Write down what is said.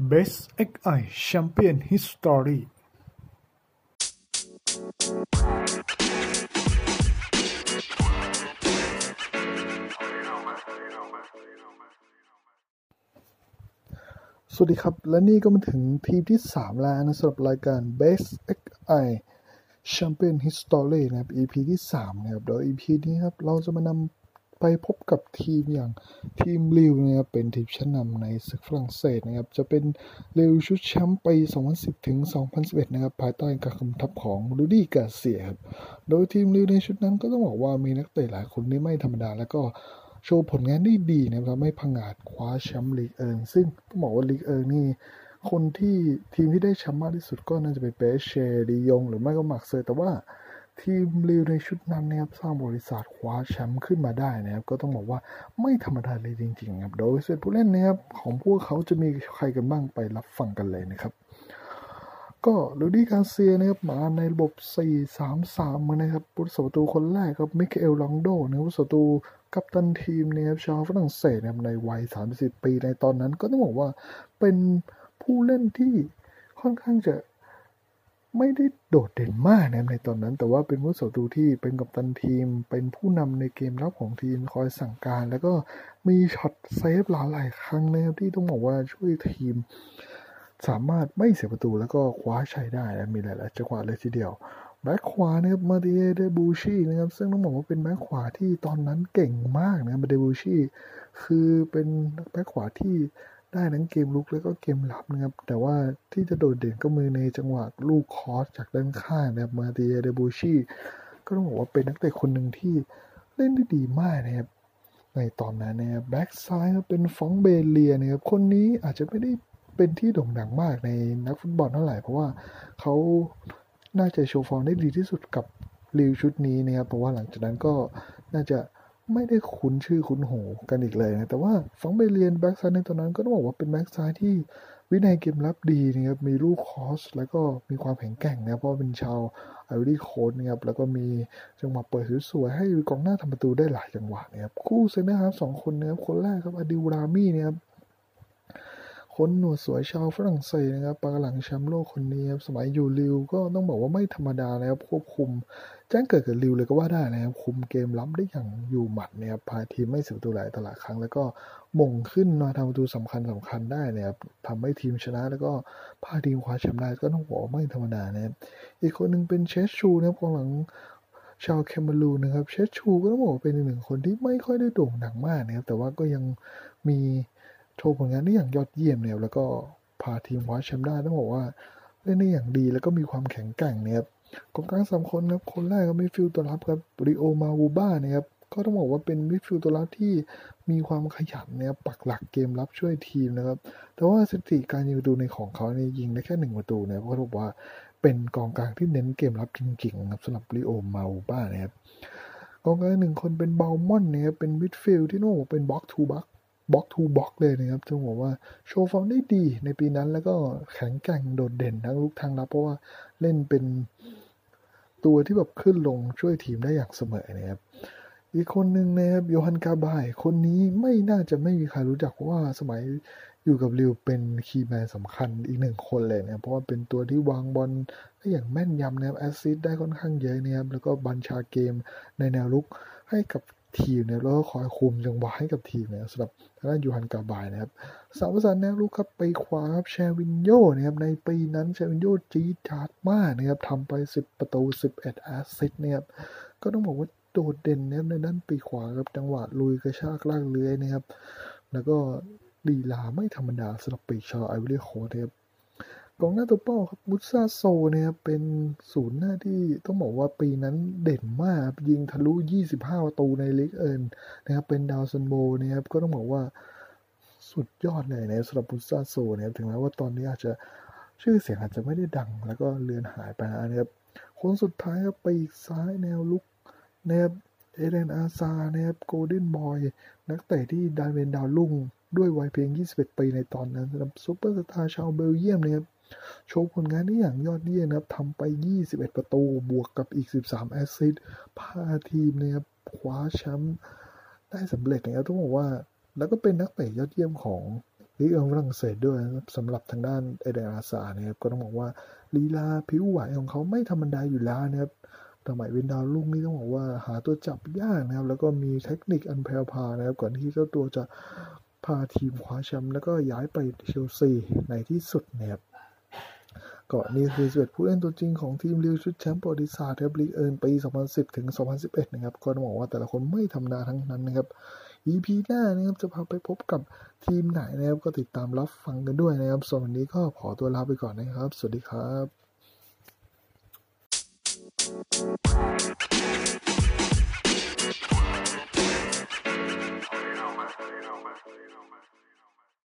Best XI Champion History สวัสดีครับ และนี่ก็มาถึงทีมที่ 3 แล้วนะสำหรับรายการ Best XI Champion History นะครับ EP ที่ 3 นะครับโดย EP นี้ครับ เราจะมานำ ไปพบกับทีมอย่างทีมลีลล์นะครับเป็นทีมชั้นนำในศึกฝรั่งเศสนะครับ จะเป็นลีลล์ชุดแชมป์ปี2010 ถึง 2011 นะครับ ภายใต้การคุมทัพของรูดี้การ์เซียครับ โดยทีมลีลล์ในชุดนั้นก็ต้องบอกว่ามีนักเตะหลายคนที่ไม่ธรรมดา แล้วก็โชว์ผลงานได้ดีนะครับทำให้พังอาจคว้าแชมป์ลีกเอิงซึ่งต้องบอกว่าลีกเอิงนี่คนที่ทีมที่ได้แชมป์มากที่สุดก็น่าจะเป็นเปแอสเช ลียง หรือไม่ก็มาร์กเซยแต่ว่า ทีมลีลล์ในชุดนั้นนะครับสร้างประวัติศาสตร์คว้าแชมป์ขึ้นมาได้นะครับ ก็ต้องบอกว่าไม่ธรรมดาเลยจริงๆครับโดยเซตผู้เล่นนะครับของพวกเขาจะมีใครกันบ้างไปรับฟังกันเลยนะครับ ก็รูดี้การ์เซียนะครับมาในระบบ 4-3-3นะครับผู้รักษาประตูคนแรกครับมิกาเอลลองโดรนะครับผู้รักษาประตูกัปตันทีมนะครับชาวฝรั่งเศสนะครับในวัย 30 ปีในตอนนั้น ก็ต้องบอกว่าเป็นผู้เล่นที่ค่อนข้างจะ ไม่ได้โดดเด่นมากนะในตอนนั้น แต่ว่าเป็นผู้รักษาประตูที่เป็นกัปตันทีม เป็นผู้นำในเกมรับของทีมคอยสั่งการ แล้วก็มีช็อตเซฟหลายหลายครั้งนะครับที่ต้องบอกว่าช่วยทีม สามารถไม่เสียประตูแล้วก็คว้าชัยได้นะมีหลาย ๆจังหวะเลยทีเดียวแบ็คขวานะครับมาเดียเดบูชีนะครับซึ่งต้องบอกว่าเป็นแบ็คขวาที่ตอนนั้นเก่งมากนะมาเดบูชีคือเป็นแบ็คขวาที่ ได้ทั้งเกมลุกแล้วก็เกมรับนะครับ แต่ว่าที่จะโดดเด่นก็มือในจังหวะลูกคอสจากด้านข้างนะครับมาเดียเดบูชีก็ต้องบอกว่าเป็นนักเตะคนหนึ่งที่เล่นได้ดีมากนะครับในตอนนั้นนะครับแบ็กซ้ายเป็นฟรองค์ เบเรียนะครับคนนี้อาจจะไม่ได้เป็นที่โด่งดังมากในนักฟุตบอลเท่าไหร่ เพราะว่าเขาน่าจะโชว์ฟอร์มได้ดีที่สุดกับลีลล์ชุดนี้นะครับเพราะว่าหลังจากนั้นก็น่าจะ ไม่ได้คุ้นชื่อคุ้นหูกันอีกเลยนะ แต่ว่าฟรองค์ เบเรียแบ็กซ้ายในตอนนั้นก็ต้องบอกว่าเป็นแบ็กซ้ายที่วินัยเกมรับดีนะครับมีลูก cross แล้วก็มีความแข็งแกร่งนะเพราะเป็นชาวไอวอรีโคสต์นะครับแล้วก็มีจังหวะเปิดสวยๆให้กองหน้าทำประตูได้หลายจังหวะนะครับคู่เซ็นเตอร์ฮาล์ฟสองคนนะครับคนแรกครับอาดิล รามี่นะครับ คนหนวดสวยชาวฝรั่งเศสนะครับปราการหลังแชมป์โลกคนนี้ครับสมัยอยู่ลีลล์ก็ต้องบอกว่าไม่ธรรมดานะครับควบคุม แจ้งเกิดกับลีลล์เลยก็ว่าได้นะครับ คุมเกมรับได้อย่างอยู่หมัดนะครับพาทีมไม่เสียประตูหลายต่อหลายครั้ง แล้วก็โหม่งขึ้นมาทำประตูสำคัญสำคัญได้นะครับทำให้ทีมชนะแล้วก็พาทีมคว้าแชมป์ได้ก็ต้องบอกไม่ธรรมดานะครับอีกคนหนึ่งเป็นเชดชูนะครับกองหลังชาวแคเมอรูนนะครับเชดชูก็ต้องบอกเป็นหนึ่งคนที่ไม่ค่อยได้โด่งดังมากนะครับแต่ว่าก็ยังมี โชว์ผลงานได้อย่างยอดเยี่ยมเนี่ยแล้วก็พาทีมคว้าแชมป์ได้ต้องบอกว่าเล่นได้อย่างดีแล้วก็มีความแข็งแกร่งเนี่ยกองกลางสามคนครับคนแรกก็มิดฟิลด์ตัวรับครับริโอมาวูบ้านะครับก็ต้องบอกว่าเป็นมิดฟิลด์ตัวรับที่มีความขยันเนี่ยปักหลักเกมรับช่วยทีมนะครับ แต่ว่าสถิติการยิงประตูในของเขาเนี่ยยิงได้แค่หนึ่งประตูเนี่ยเพราะบอกว่าเป็นกองกลางที่เน้นเกมรับจริงๆครับสำหรับริโอมาวูบ้านะครับกองกลางหนึ่งคนเป็นบัลมงต์เนี่ยเป็นมิดฟิลด์ที่ต้องบอกเป็น box to box box to box เลยนะครับต้องบอกว่าโชว์ฟอร์มได้ดีในปีนั้นแล้วก็แข็งแกร่งโดดเด่นทั้งรุกทั้งรับ เพราะว่าเล่นเป็นตัวที่แบบขึ้นลงช่วยทีมได้อย่างเสมอนะครับอีกคนหนึ่งนะครับโยฮันกาบาย คนนี้ไม่น่าจะไม่มีใครรู้จักเพราะว่าสมัยอยู่กับลีลล์เป็น key man สำคัญอีกหนึ่งคนเลยนะเพราะว่าเป็นตัวที่วางบอลได้อย่างแม่นยำนะครับแอสซิสได้ค่อนข้างเยอะนะครับแล้วก็บัญชาเกมในแนวรุกให้กับ ทีมเนี่ยแล้วก็คอยคุมจังหวะให้กับทีมเนี่ยสำหรับทางด้านโยฮันกาบายนะครับสามประสานแนวรุกครับปีกขวาครับแชร์วินโญ่นะครับในปีนั้นแชร์วินโญ่จี๊ดจ๊าดมากนะครับทำไป 10 ประตู 11 assist นะครับก็ต้องบอกว่าโดดเด่นนะครับในด้านปีกขวาครับจังหวะลุยกระชากลากเลื้อยนะครับ แล้วก็ลีลาไม่ธรรมดาสำหรับปีกชาวไอวอรีโคสต์นะครับ กองหน้าตัวเป้าครับมูซาโซว์เนะครับเป็นศูนย์หน้าที่ต้องบอกว่าปีนั้นเด่นมากยิงทะลุ 25 ประตูในลีกเอิงนะครับเป็นดาวซัลโวนะครับก็ต้องบอกว่าสุดยอดเลยนะสำหรับมูซาโซว์นะครับถึงแม้ว่าตอนนี้อาจจะชื่อเสียงอาจจะไม่ได้ดัง แล้วก็เลือนหายไปนะครับคนสุดท้ายครับไปอีกซ้ายแนวลุกนะครับเอแดนอาซาร์นะครับ Golden Boy นักเตะที่ดาวเป็นดาวรุ่งด้วยวัยเพียง 21 ปีในตอนนั้นสำหรับซูเปอร์สตาร์ชาวเบลเยียมนะครับ โชว์ผลงานได้อย่างยอดเยี่ยมนะครับทำไป 21 ประตู บวกกับอีก 13 assist พาทีมนะครับคว้าแชมป์ได้สำเร็จนะครับต้องบอกว่า แล้วก็เป็นนักเตะยอดเยี่ยมของลีกฝรั่งเศสด้วยนะครับสำหรับทางด้านเอเดนอาซานะครับก็ต้องบอกว่าลีลาผิวไหวของเขาไม่ธรรมดาอยู่แล้วนะครับสมัยเป็นดาวรุ่งนี่ต้องบอกว่าหาตัวจับยากนะครับ แล้วก็มีเทคนิคอันแพรวพานะครับ ก่อนที่เจ้าตัวจะพาทีมคว้าแชมป์แล้วก็ย้ายไปเชลซีในที่สุดนะครับ ก็นี่คือ11ผู้เล่นตัวจริงของทีมลิวชุดแชมป์ประวัติศาสตร์ครับลีกเอิร์นปี 2010 ถึง 2011 นะครับ ก็ต้องบอกว่าแต่ละคนไม่ธรรมดาทั้งนั้นนะครับ EP หน้านะครับจะพาไปพบกับทีมไหนนะครับ ก็ติดตามรับฟังกันด้วยนะครับส่วนวันนี้ก็ขอตัวลาไปก่อนนะครับ สวัสดีครับ